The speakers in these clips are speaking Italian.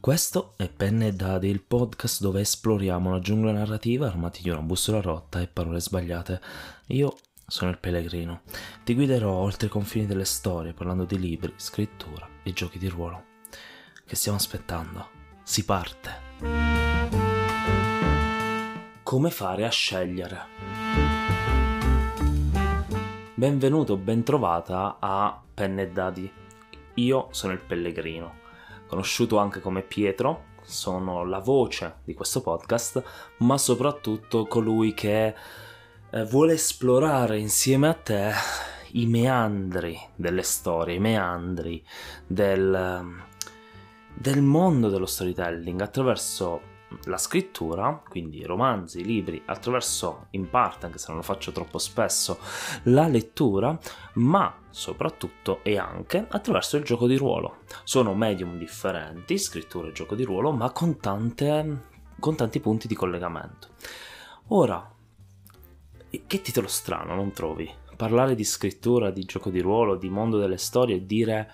Questo è Penne e Dadi, il podcast dove esploriamo la giungla narrativa armati di una bussola rotta e parole sbagliate. Io sono il pellegrino. Ti guiderò oltre i confini delle storie parlando di libri, scrittura e giochi di ruolo. Che stiamo aspettando? Si parte. Come fare a scegliere? Benvenuto, bentrovata a Penne e Dadi. Io sono il pellegrino conosciuto anche come Pietro, sono la voce di questo podcast, ma soprattutto colui che eh, vuole esplorare insieme a te i meandri delle storie, i meandri del, del mondo dello storytelling attraverso la scrittura, quindi romanzi, libri, attraverso in parte, anche se non lo faccio troppo spesso, la lettura, ma soprattutto e anche attraverso il gioco di ruolo. Sono medium differenti, scrittura e gioco di ruolo, ma con, tante, con tanti punti di collegamento. Ora, che titolo strano, non trovi? Parlare di scrittura, di gioco di ruolo, di mondo delle storie e dire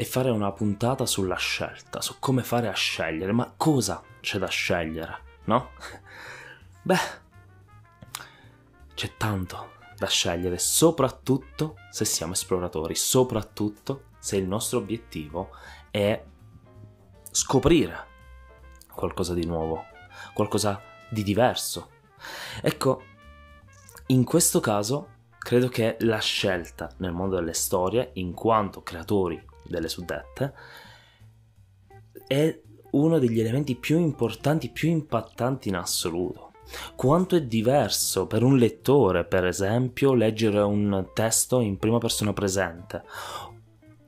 e fare una puntata sulla scelta, su come fare a scegliere, ma cosa c'è da scegliere, no? Beh, c'è tanto da scegliere, soprattutto se siamo esploratori, soprattutto se il nostro obiettivo è scoprire qualcosa di nuovo, qualcosa di diverso. Ecco, in questo caso credo che la scelta nel mondo delle storie, in quanto creatori delle suddette, è uno degli elementi più importanti, più impattanti in assoluto. Quanto è diverso per un lettore, per esempio, leggere un testo in prima persona presente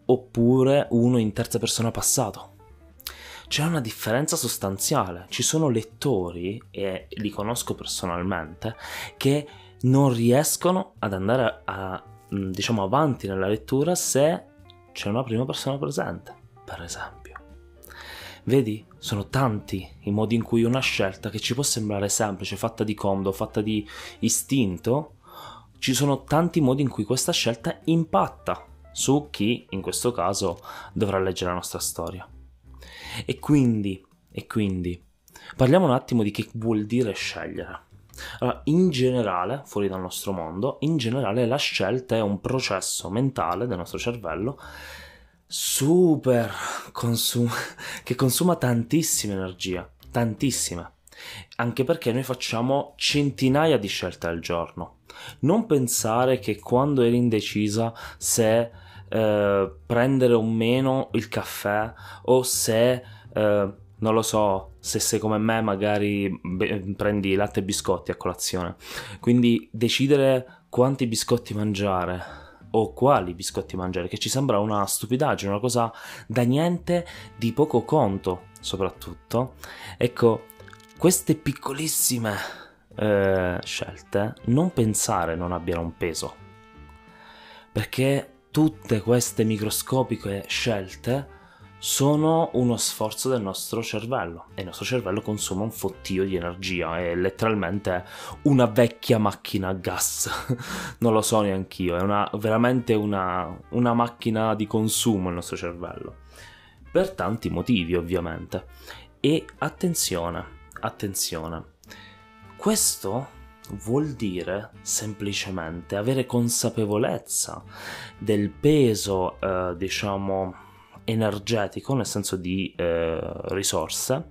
oppure uno in terza persona passato. C'è una differenza sostanziale. Ci sono lettori, e li conosco personalmente, che non riescono ad andare a, diciamo, avanti nella lettura se c'è una prima persona presente, per esempio. Vedi, sono tanti i modi in cui una scelta che ci può sembrare semplice, fatta di comodo, fatta di istinto, ci sono tanti modi in cui questa scelta impatta su chi, in questo caso, dovrà leggere la nostra storia. E quindi, e quindi, parliamo un attimo di che vuol dire scegliere. Allora, in generale, fuori dal nostro mondo, in generale la scelta è un processo mentale del nostro cervello super consum- che consuma tantissima energia, tantissima. Anche perché noi facciamo centinaia di scelte al giorno. Non pensare che quando eri indecisa se eh, prendere o meno il caffè o se eh, non lo so, se sei come me magari be- prendi latte e biscotti a colazione. Quindi decidere quanti biscotti mangiare o quali biscotti mangiare, che ci sembra una stupidaggine, una cosa da niente di poco conto, soprattutto. Ecco, queste piccolissime eh, scelte non pensare non abbiano un peso, perché tutte queste microscopiche scelte sono uno sforzo del nostro cervello. E il nostro cervello consuma un fottio di energia, è letteralmente una vecchia macchina a gas, non lo so neanch'io, è una, veramente una, una macchina di consumo il nostro cervello, per tanti motivi ovviamente. E attenzione, attenzione, questo vuol dire semplicemente avere consapevolezza del peso, eh, diciamo, energetico, nel senso di eh, risorse,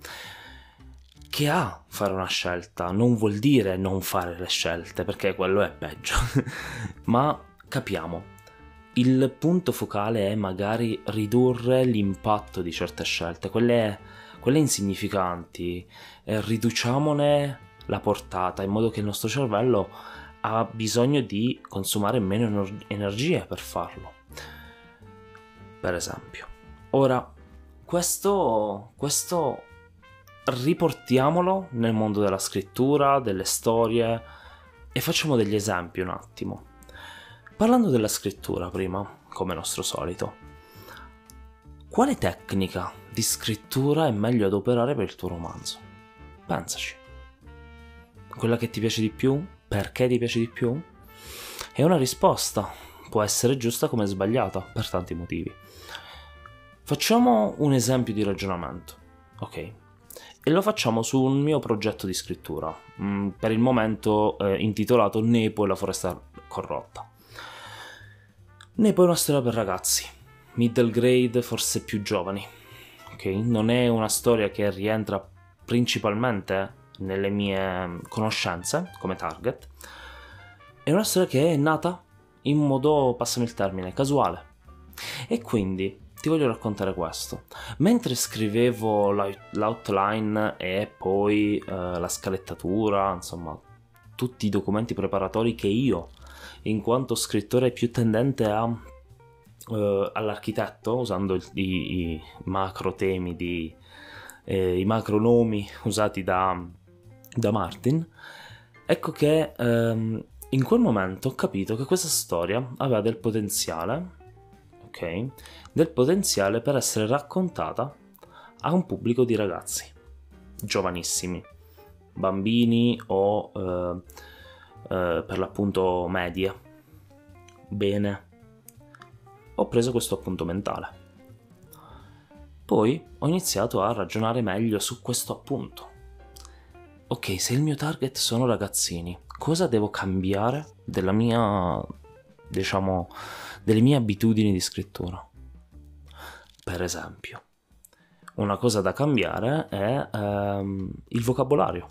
che ha fare una scelta. Non vuol dire non fare le scelte, perché quello è peggio. Ma capiamo, il punto focale è magari ridurre l'impatto di certe scelte, quelle, quelle insignificanti, eh, riduciamone la portata in modo che il nostro cervello ha bisogno di consumare meno energia per farlo. Per esempio. Ora, questo, questo riportiamolo nel mondo della scrittura, delle storie e facciamo degli esempi un attimo. Parlando della scrittura prima, come nostro solito, quale tecnica di scrittura è meglio adoperare per il tuo romanzo? Pensaci. Quella che ti piace di più? Perché ti piace di più? E una risposta può essere giusta come sbagliata per tanti motivi. Facciamo un esempio di ragionamento. ok? E lo facciamo su un mio progetto di scrittura, mm, per il momento eh, intitolato Nepo e la foresta corrotta. Nepo è una storia per ragazzi, middle grade, forse più giovani, ok? Non è una storia che rientra principalmente nelle mie conoscenze come target, è una storia che è nata in modo, passami il termine, casuale. E quindi ti voglio raccontare questo. Mentre scrivevo l'outline e poi eh, la scalettatura, insomma, tutti i documenti preparatori che io, in quanto scrittore più tendente a, eh, all'architetto, usando i, i, macro temi, di, eh, i macro nomi usati da, da Martin, ecco che ehm, in quel momento ho capito che questa storia aveva del potenziale, ok? Del potenziale per essere raccontata a un pubblico di ragazzi, giovanissimi, bambini o eh, eh, per l'appunto medie. Bene, ho preso questo appunto mentale. Poi ho iniziato a ragionare meglio su questo appunto. Ok, se il mio target sono ragazzini, cosa devo cambiare della mia, diciamo, delle mie abitudini di scrittura. Per esempio, una cosa da cambiare è ehm, il vocabolario.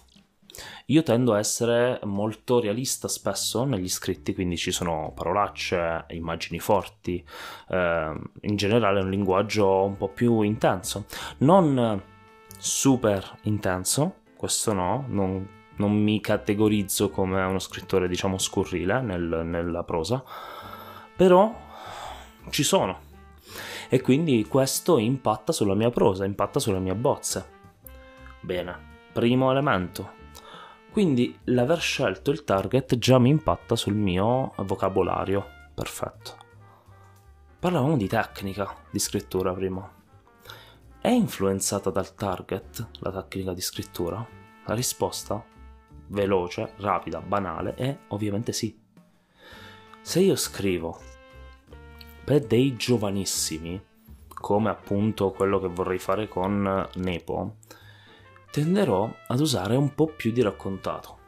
Io tendo a essere molto realista spesso negli scritti, quindi ci sono parolacce, immagini forti, ehm, in generale un linguaggio un po' più intenso. Non super intenso, questo no, non non mi categorizzo come uno scrittore, diciamo, scurrile nel, nella prosa, però ci sono. E quindi questo impatta sulla mia prosa, impatta sulle mie bozze. Bene, primo elemento. Quindi l'aver scelto il target già mi impatta sul mio vocabolario. Perfetto. Parlavamo di tecnica di scrittura prima. È influenzata dal target la tecnica di scrittura? La risposta veloce, rapida, banale e ovviamente sì. Se io scrivo per dei giovanissimi, come appunto quello che vorrei fare con Nepo, tenderò ad usare un po' più di raccontato,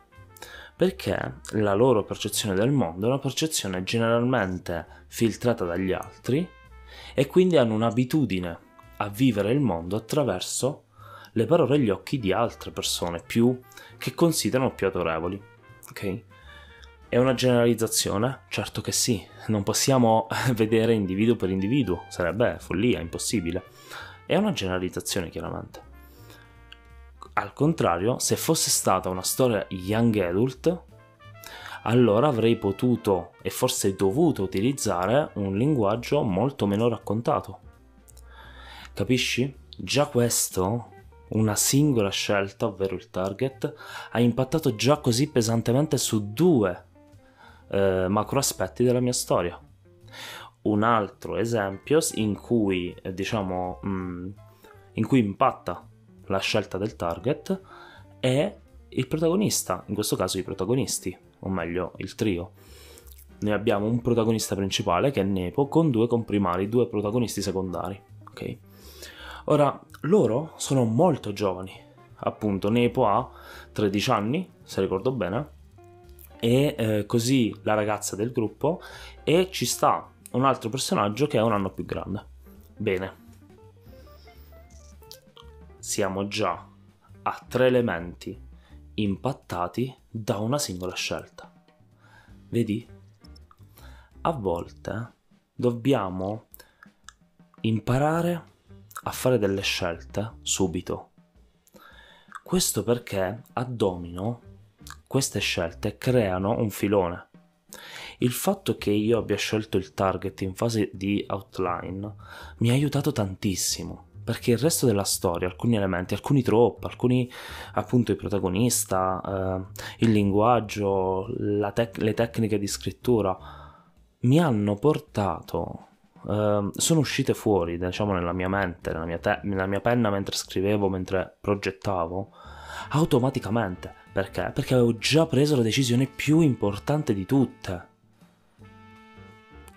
perché la loro percezione del mondo è una percezione generalmente filtrata dagli altri e quindi hanno un'abitudine a vivere il mondo attraverso le parole e gli occhi di altre persone più che considerano più autorevoli. Ok? È una generalizzazione? Certo che sì, non possiamo vedere individuo per individuo, sarebbe follia, impossibile. È una generalizzazione chiaramente. Al contrario, se fosse stata una storia young adult, allora avrei potuto e forse dovuto utilizzare un linguaggio molto meno raccontato. Capisci? Già questo una singola scelta, ovvero il target, ha impattato già così pesantemente su due eh, macro aspetti della mia storia. Un altro esempio in cui, eh, diciamo, mh, mm, in cui impatta la scelta del target è il protagonista, in questo caso i protagonisti, o meglio il trio. Noi abbiamo un protagonista principale che è Nepo con due comprimari, due protagonisti secondari. Ok? Ora, loro sono molto giovani, appunto Nepo ha 13 anni, se ricordo bene, e eh, così la ragazza del gruppo e ci sta un altro personaggio che è un anno più grande. Bene, siamo già a tre elementi impattati da una singola scelta. Vedi? A volte dobbiamo imparare a fare delle scelte subito. Questo perché a domino queste scelte creano un filone. Il fatto che io abbia scelto il target in fase di outline mi ha aiutato tantissimo perché il resto della storia, alcuni elementi, alcuni troppi, alcuni appunto il protagonista, eh, il linguaggio, tec- le tecniche di scrittura mi hanno portato uh, sono uscite fuori, diciamo, nella mia mente, nella mia, te- nella mia penna mentre scrivevo, mentre progettavo, automaticamente. Perché? Perché avevo già preso la decisione più importante di tutte.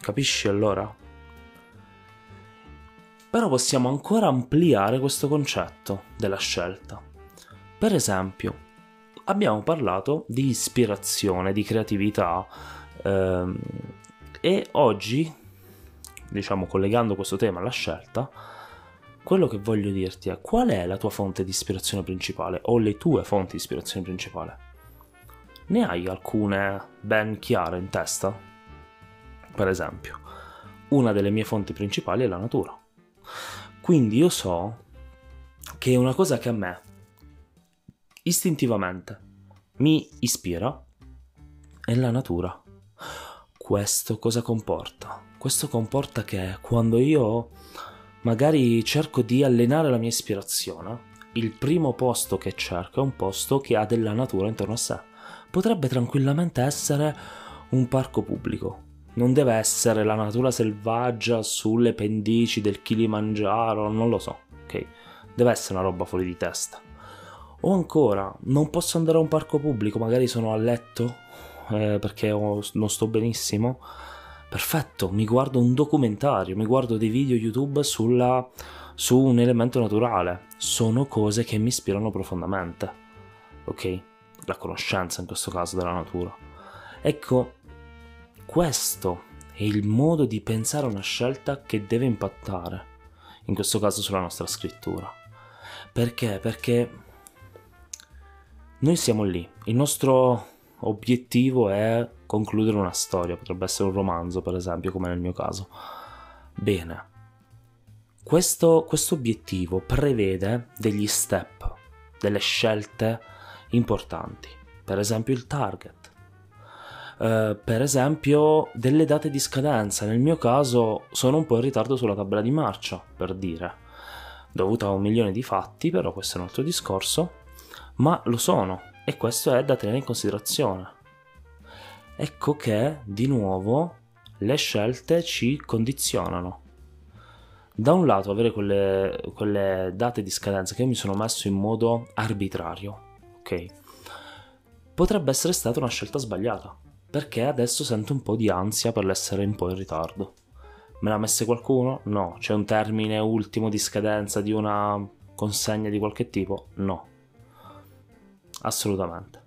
Capisci allora? Però possiamo ancora ampliare questo concetto della scelta. Per esempio, abbiamo parlato di ispirazione, di creatività ehm, e oggi, diciamo collegando questo tema alla scelta, quello che voglio dirti è qual è la tua fonte di ispirazione principale o le tue fonti di ispirazione principale? Ne hai alcune ben chiare in testa? Per esempio, una delle mie fonti principali è la natura. Quindi io so che una cosa che a me istintivamente mi ispira è la natura. Questo cosa comporta? Questo comporta che quando io magari cerco di allenare la mia ispirazione, il primo posto che cerco è un posto che ha della natura intorno a sé. Potrebbe tranquillamente essere un parco pubblico. Non deve essere la natura selvaggia sulle pendici del Kilimangiaro, non lo so, ok? Deve essere una roba fuori di testa. O ancora, non posso andare a un parco pubblico, magari sono a letto eh, perché non sto benissimo perfetto, mi guardo un documentario, mi guardo dei video YouTube sulla, su un elemento naturale. Sono cose che mi ispirano profondamente. Ok? La conoscenza in questo caso della natura. Ecco, questo è il modo di pensare a una scelta che deve impattare, in questo caso sulla nostra scrittura. Perché? Perché noi siamo lì, il nostro obiettivo è concludere una storia, potrebbe essere un romanzo per esempio, come nel mio caso. Bene, questo, questo obiettivo prevede degli step, delle scelte importanti, per esempio il target. Uh, per esempio delle date di scadenza nel mio caso sono un po' in ritardo sulla tabella di marcia per dire dovuto a un milione di fatti però questo è un altro discorso ma lo sono e questo è da tenere in considerazione. Ecco che, di nuovo, le scelte ci condizionano. Da un lato avere quelle, quelle date di scadenza che io mi sono messo in modo arbitrario, ok? Potrebbe essere stata una scelta sbagliata, perché adesso sento un po' di ansia per l'essere un po' in ritardo. Me l'ha messa qualcuno? No. C'è un termine ultimo di scadenza di una consegna di qualche tipo? No assolutamente.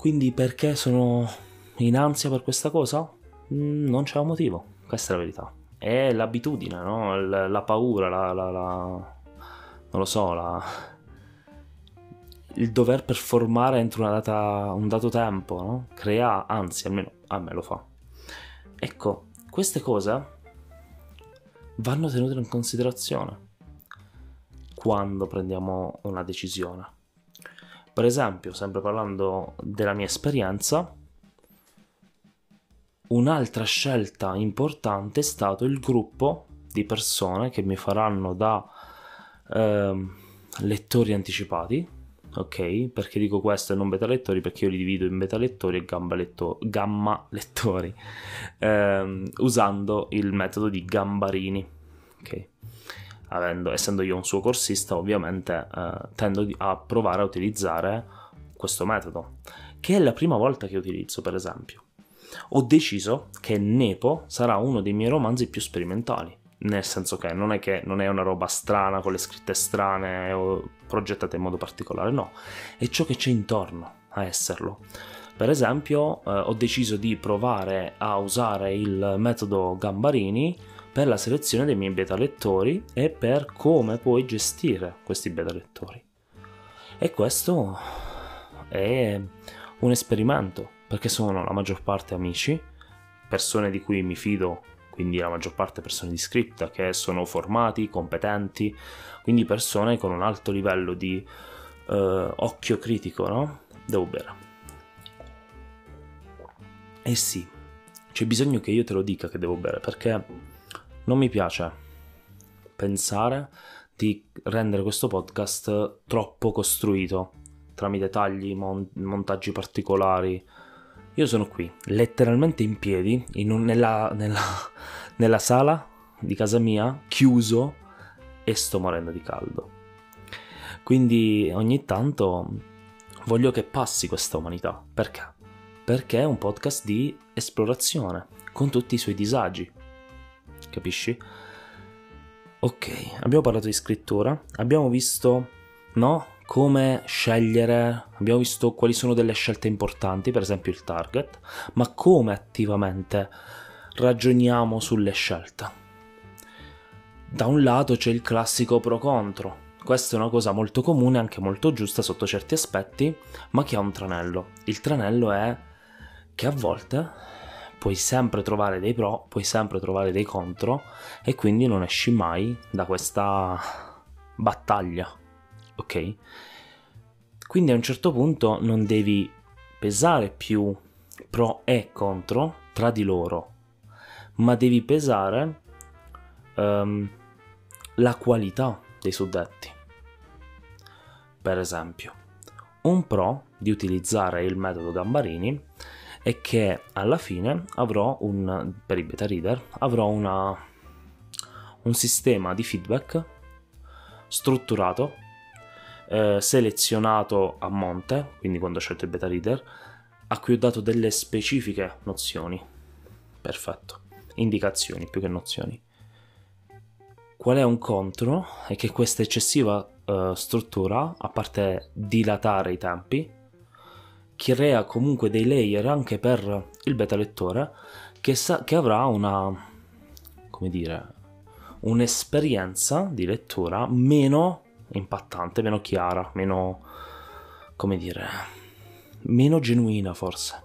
Quindi perché sono in ansia per questa cosa? Mm, non c'è un motivo, questa è la verità. È l'abitudine, no? la, la paura, la, la, la, non lo so, il dover performare entro data, un dato tempo, no? crea ansia, almeno a me lo fa. Ecco, queste cose vanno tenute in considerazione quando prendiamo una decisione. Per esempio, sempre parlando della mia esperienza, un'altra scelta importante è stato il gruppo di persone che mi faranno da eh, lettori anticipati. Ok, perché dico questo e non beta lettori? Perché io li divido in beta lettori e gamma, letto- gamma lettori, ehm, usando il metodo di Gambarini. Ok, avendo, essendo io un suo corsista, ovviamente eh, tendo a provare a utilizzare questo metodo, che è la prima volta che utilizzo, per esempio. Ho deciso che Nepo sarà uno dei miei romanzi più sperimentali, nel senso che non è che non è una roba strana con le scritte strane o progettate in modo particolare, no, è ciò che c'è intorno a esserlo. Per esempio, eh, ho deciso di provare a usare il metodo Gambarini per la selezione dei miei beta lettori e per come puoi gestire questi beta lettori. E questo è un esperimento, perché sono la maggior parte amici, persone di cui mi fido, quindi la maggior parte persone di scripta che sono formati, competenti, quindi persone con un alto livello di uh, occhio critico, no? Devo bere. Eh sì, c'è bisogno che io te lo dica che devo bere, perché non mi piace pensare di rendere questo podcast troppo costruito tramite tagli, mon- montaggi particolari. Io sono qui, letteralmente in piedi, in un, nella, nella, nella sala di casa mia, chiuso e sto morendo di caldo. Quindi ogni tanto voglio che passi questa umanità. Perché? Perché è un podcast di esplorazione, con tutti i suoi disagi, capisci? Ok, abbiamo parlato di scrittura, abbiamo visto, no? Come scegliere, abbiamo visto quali sono delle scelte importanti, per esempio il target, ma come attivamente ragioniamo sulle scelte. Da un lato c'è il classico pro contro. Questa è una cosa molto comune, anche molto giusta sotto certi aspetti, ma che ha un tranello. Il tranello è che a volte puoi sempre trovare dei pro, puoi sempre trovare dei contro e quindi non esci mai da questa battaglia, ok? Quindi a un certo punto non devi pesare più pro e contro tra di loro, ma devi pesare um, la qualità dei suddetti. Per esempio, un pro di utilizzare il metodo Gambarini è che alla fine avrò un, per i beta reader, avrò una, un sistema di feedback strutturato, eh, selezionato a monte, quindi quando ho scelto il beta reader, a cui ho dato delle specifiche nozioni. Perfetto. Indicazioni più che nozioni. Qual è un contro? È che questa eccessiva uh, struttura, a parte dilatare i tempi, crea comunque dei layer anche per il beta lettore che, sa- che avrà una, come dire, un'esperienza di lettura meno impattante, meno chiara, meno, come dire, meno genuina forse.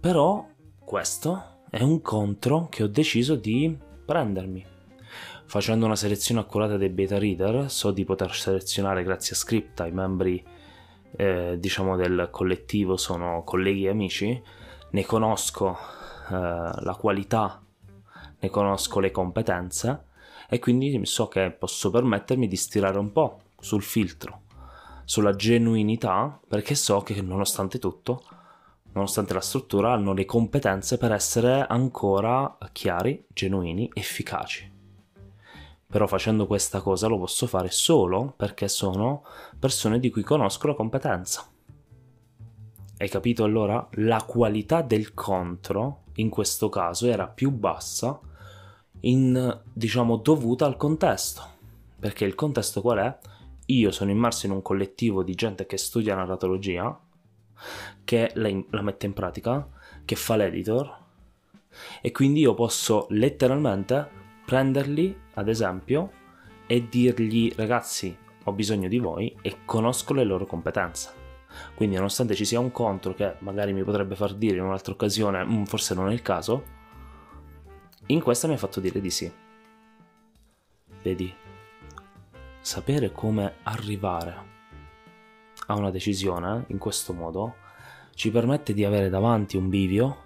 Però questo è un contro che ho deciso di prendermi. Facendo una selezione accurata dei beta reader, so di poter selezionare grazie a Scripta i membri eh, diciamo del collettivo sono colleghi e amici, ne conosco eh, la qualità, ne conosco le competenze e quindi so che posso permettermi di stirare un po' sul filtro, sulla genuinità, perché so che nonostante tutto, nonostante la struttura, hanno le competenze per essere ancora chiari, genuini, efficaci però facendo questa cosa lo posso fare solo perché sono persone di cui conosco la competenza. Hai capito allora? La qualità del contro in questo caso era più bassa in, diciamo, dovuta al contesto. Perché il contesto qual è? Io sono immerso in un collettivo di gente che studia narratologia, che la, la mette in pratica, che fa l'editor, e quindi io posso letteralmente prenderli, ad esempio, e dirgli ragazzi ho bisogno di voi e conosco le loro competenze. Quindi nonostante ci sia un contro che magari mi potrebbe far dire in un'altra occasione mm, forse non è il caso, in questa mi ha fatto dire di sì. Vedi, sapere come arrivare a una decisione in questo modo ci permette di avere davanti un bivio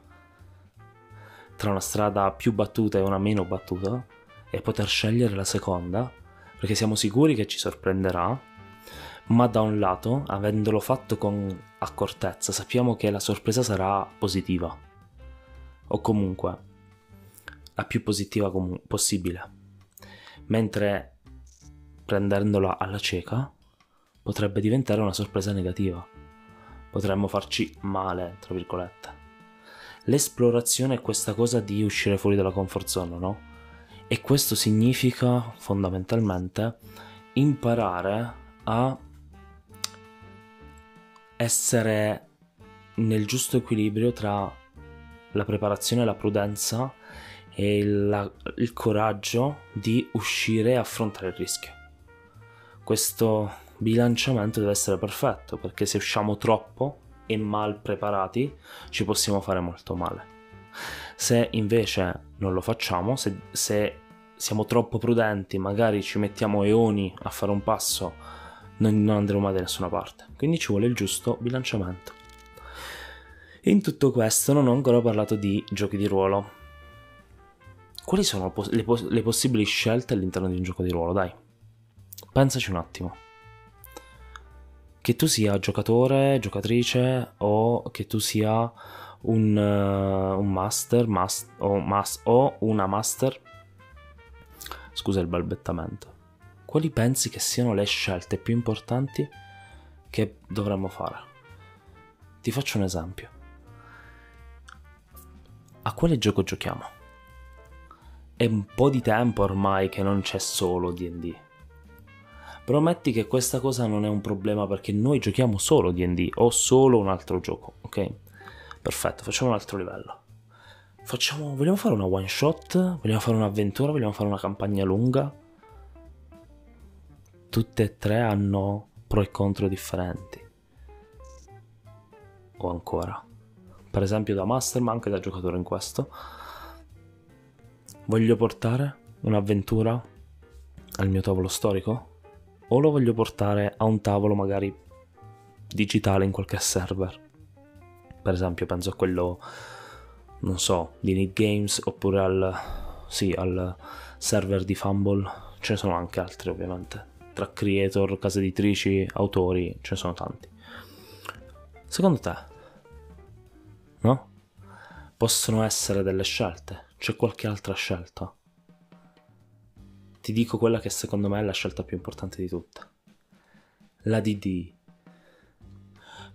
tra una strada più battuta e una meno battuta e poter scegliere la seconda perché siamo sicuri che ci sorprenderà. Ma da un lato avendolo fatto con accortezza sappiamo che la sorpresa sarà positiva. O comunque la più positiva com- possibile. Mentre prendendola alla cieca potrebbe diventare una sorpresa negativa. Potremmo farci male tra virgolette l'esplorazione è questa cosa di uscire fuori dalla comfort zone, no? E questo significa fondamentalmente imparare a essere nel giusto equilibrio tra la preparazione la prudenza e il, il coraggio di uscire e affrontare il rischio. Questo bilanciamento deve essere perfetto perché se usciamo troppo e mal preparati ci possiamo fare molto male. Se invece non lo facciamo, se, se siamo troppo prudenti, magari ci mettiamo eoni a fare un passo, non, non andremo mai da nessuna parte. Quindi ci vuole il giusto bilanciamento. In tutto questo non ho ancora parlato di giochi di ruolo. Quali sono le, le possibili scelte all'interno di un gioco di ruolo? Dai, pensaci un attimo che tu sia giocatore, giocatrice o che tu sia un, uh, un master, mast, o, mas, o una master, scusa il balbettamento, quali pensi che siano le scelte più importanti che dovremmo fare? Ti faccio un esempio. A quale gioco giochiamo? è un po' di tempo ormai che non c'è solo DD. Però metti che questa cosa non è un problema perché noi giochiamo solo DD o solo un altro gioco, ok? Perfetto, facciamo un altro livello. Facciamo, vogliamo fare una one shot? Vogliamo fare un'avventura? Vogliamo fare una campagna lunga? Tutte e tre hanno pro e contro differenti. O ancora, per esempio da master ma anche da giocatore in questo, voglio portare un'avventura al mio tavolo storico? O lo voglio portare a un tavolo magari digitale in qualche server? Per esempio penso a quello, non so, di Need Games oppure al, sì, al server di Fumble. Ce ne sono anche altri ovviamente. Tra creator, case editrici, autori, ce ne sono tanti. Secondo te, no? Possono essere delle scelte? C'è qualche altra scelta? Ti dico quella che secondo me è la scelta più importante di tutte. La DD.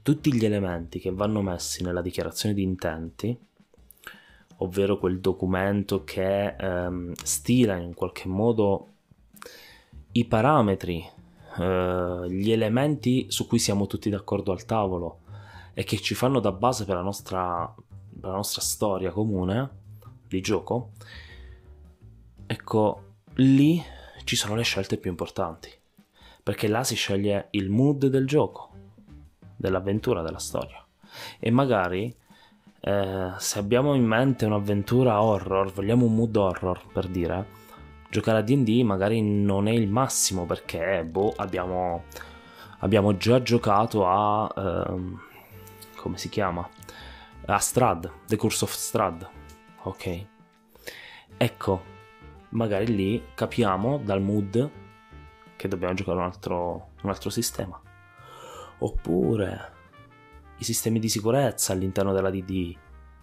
Tutti gli elementi che vanno messi nella dichiarazione di intenti, ovvero quel documento che ehm, stila in qualche modo i parametri, eh, gli elementi su cui siamo tutti d'accordo al tavolo e che ci fanno da base per la nostra, per la nostra storia comune di gioco, ecco, lì ci sono le scelte più importanti. Perché là si sceglie il mood del gioco, dell'avventura, della storia. E magari eh, se abbiamo in mente un'avventura horror, vogliamo un mood horror per dire, giocare a DD magari non è il massimo perché boh, abbiamo, abbiamo già giocato a. Ehm, come si chiama? A Strad, The Curse of Strad. Ok. Ecco, magari lì capiamo dal mood che dobbiamo giocare un altro, un altro sistema. Oppure i sistemi di sicurezza all'interno della DD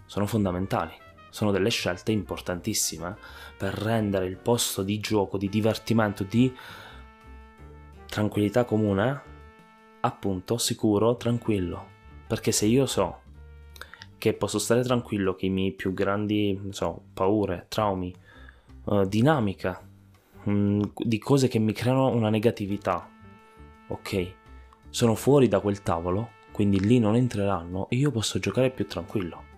sono fondamentali, sono delle scelte importantissime per rendere il posto di gioco, di divertimento, di tranquillità comune appunto sicuro, tranquillo. Perché se io so che posso stare tranquillo che i miei più grandi so, paure, traumi, uh, dinamica mm, di cose che mi creano una negatività, ok, sono fuori da quel tavolo, quindi lì non entreranno e io posso giocare più tranquillo.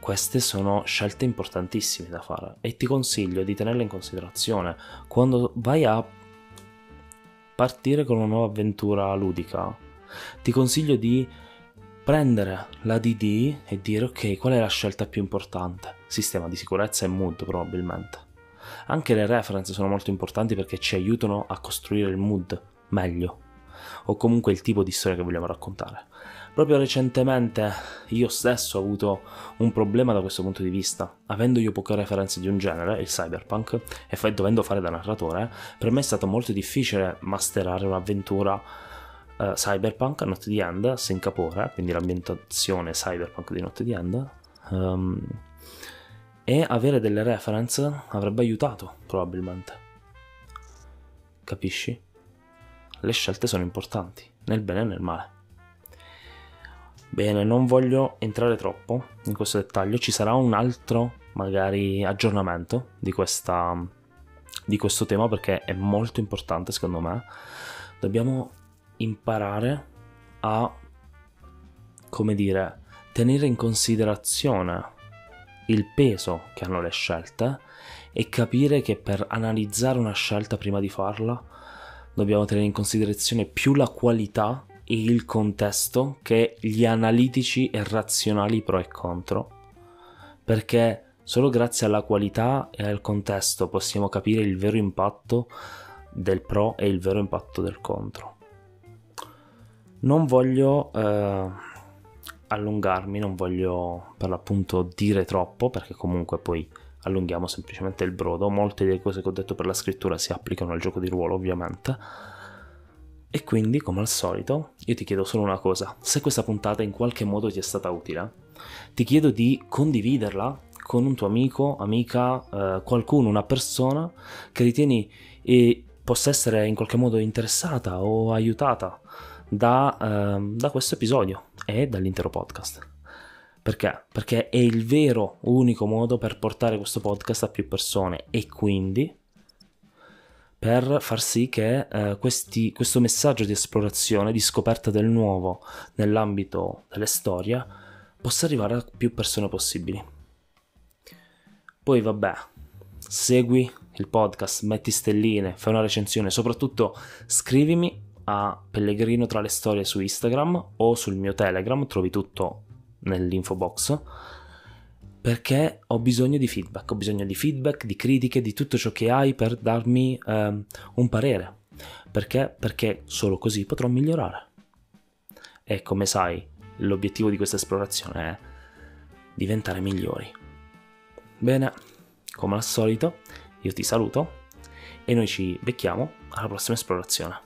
Queste sono scelte importantissime da fare e ti consiglio di tenerle in considerazione quando vai a partire con una nuova avventura ludica. Ti consiglio di prendere la DD e dire ok, qual è la scelta più importante? Sistema di sicurezza e mood probabilmente. Anche le reference sono molto importanti perché ci aiutano a costruire il mood meglio o comunque il tipo di storia che vogliamo raccontare. Proprio recentemente io stesso ho avuto un problema da questo punto di vista, avendo io poche referenze di un genere, il cyberpunk, e dovendo fare da narratore, per me è stato molto difficile masterare un'avventura uh, Cyberpunk a Notte di End a Singapore, quindi l'ambientazione cyberpunk di Notte di End. Um, e avere delle reference avrebbe aiutato probabilmente. Capisci? Le scelte sono importanti, nel bene e nel male. Bene, non voglio entrare troppo in questo dettaglio, ci sarà un altro magari aggiornamento di, questa, di questo tema perché è molto importante secondo me. Dobbiamo imparare a, come dire, tenere in considerazione il peso che hanno le scelte e capire che per analizzare una scelta prima di farla dobbiamo tenere in considerazione più la qualità e il contesto che gli analitici e razionali pro e contro perché solo grazie alla qualità e al contesto possiamo capire il vero impatto del pro e il vero impatto del contro. Non voglio eh, allungarmi, non voglio per l'appunto dire troppo perché comunque poi allunghiamo semplicemente il brodo. Molte delle cose che ho detto per la scrittura si applicano al gioco di ruolo ovviamente. E quindi, come al solito, io ti chiedo solo una cosa. Se questa puntata in qualche modo ti è stata utile, ti chiedo di condividerla con un tuo amico, amica, eh, qualcuno, una persona che ritieni eh, possa essere in qualche modo interessata o aiutata da, uh, da questo episodio e dall'intero podcast. Perché? Perché è il vero unico modo per portare questo podcast a più persone e quindi per far sì che eh, questi, questo messaggio di esplorazione, di scoperta del nuovo nell'ambito delle storie possa arrivare a più persone possibili. Poi vabbè, segui il podcast, metti stelline, fai una recensione, soprattutto scrivimi a Pellegrino tra le storie su Instagram o sul mio Telegram, trovi tutto nell'info box perché ho bisogno di feedback, ho bisogno di feedback, di critiche, di tutto ciò che hai per darmi eh, un parere. Perché? Perché solo così potrò migliorare. E come sai, l'obiettivo di questa esplorazione è diventare migliori. Bene, come al solito, io ti saluto e noi ci becchiamo alla prossima esplorazione.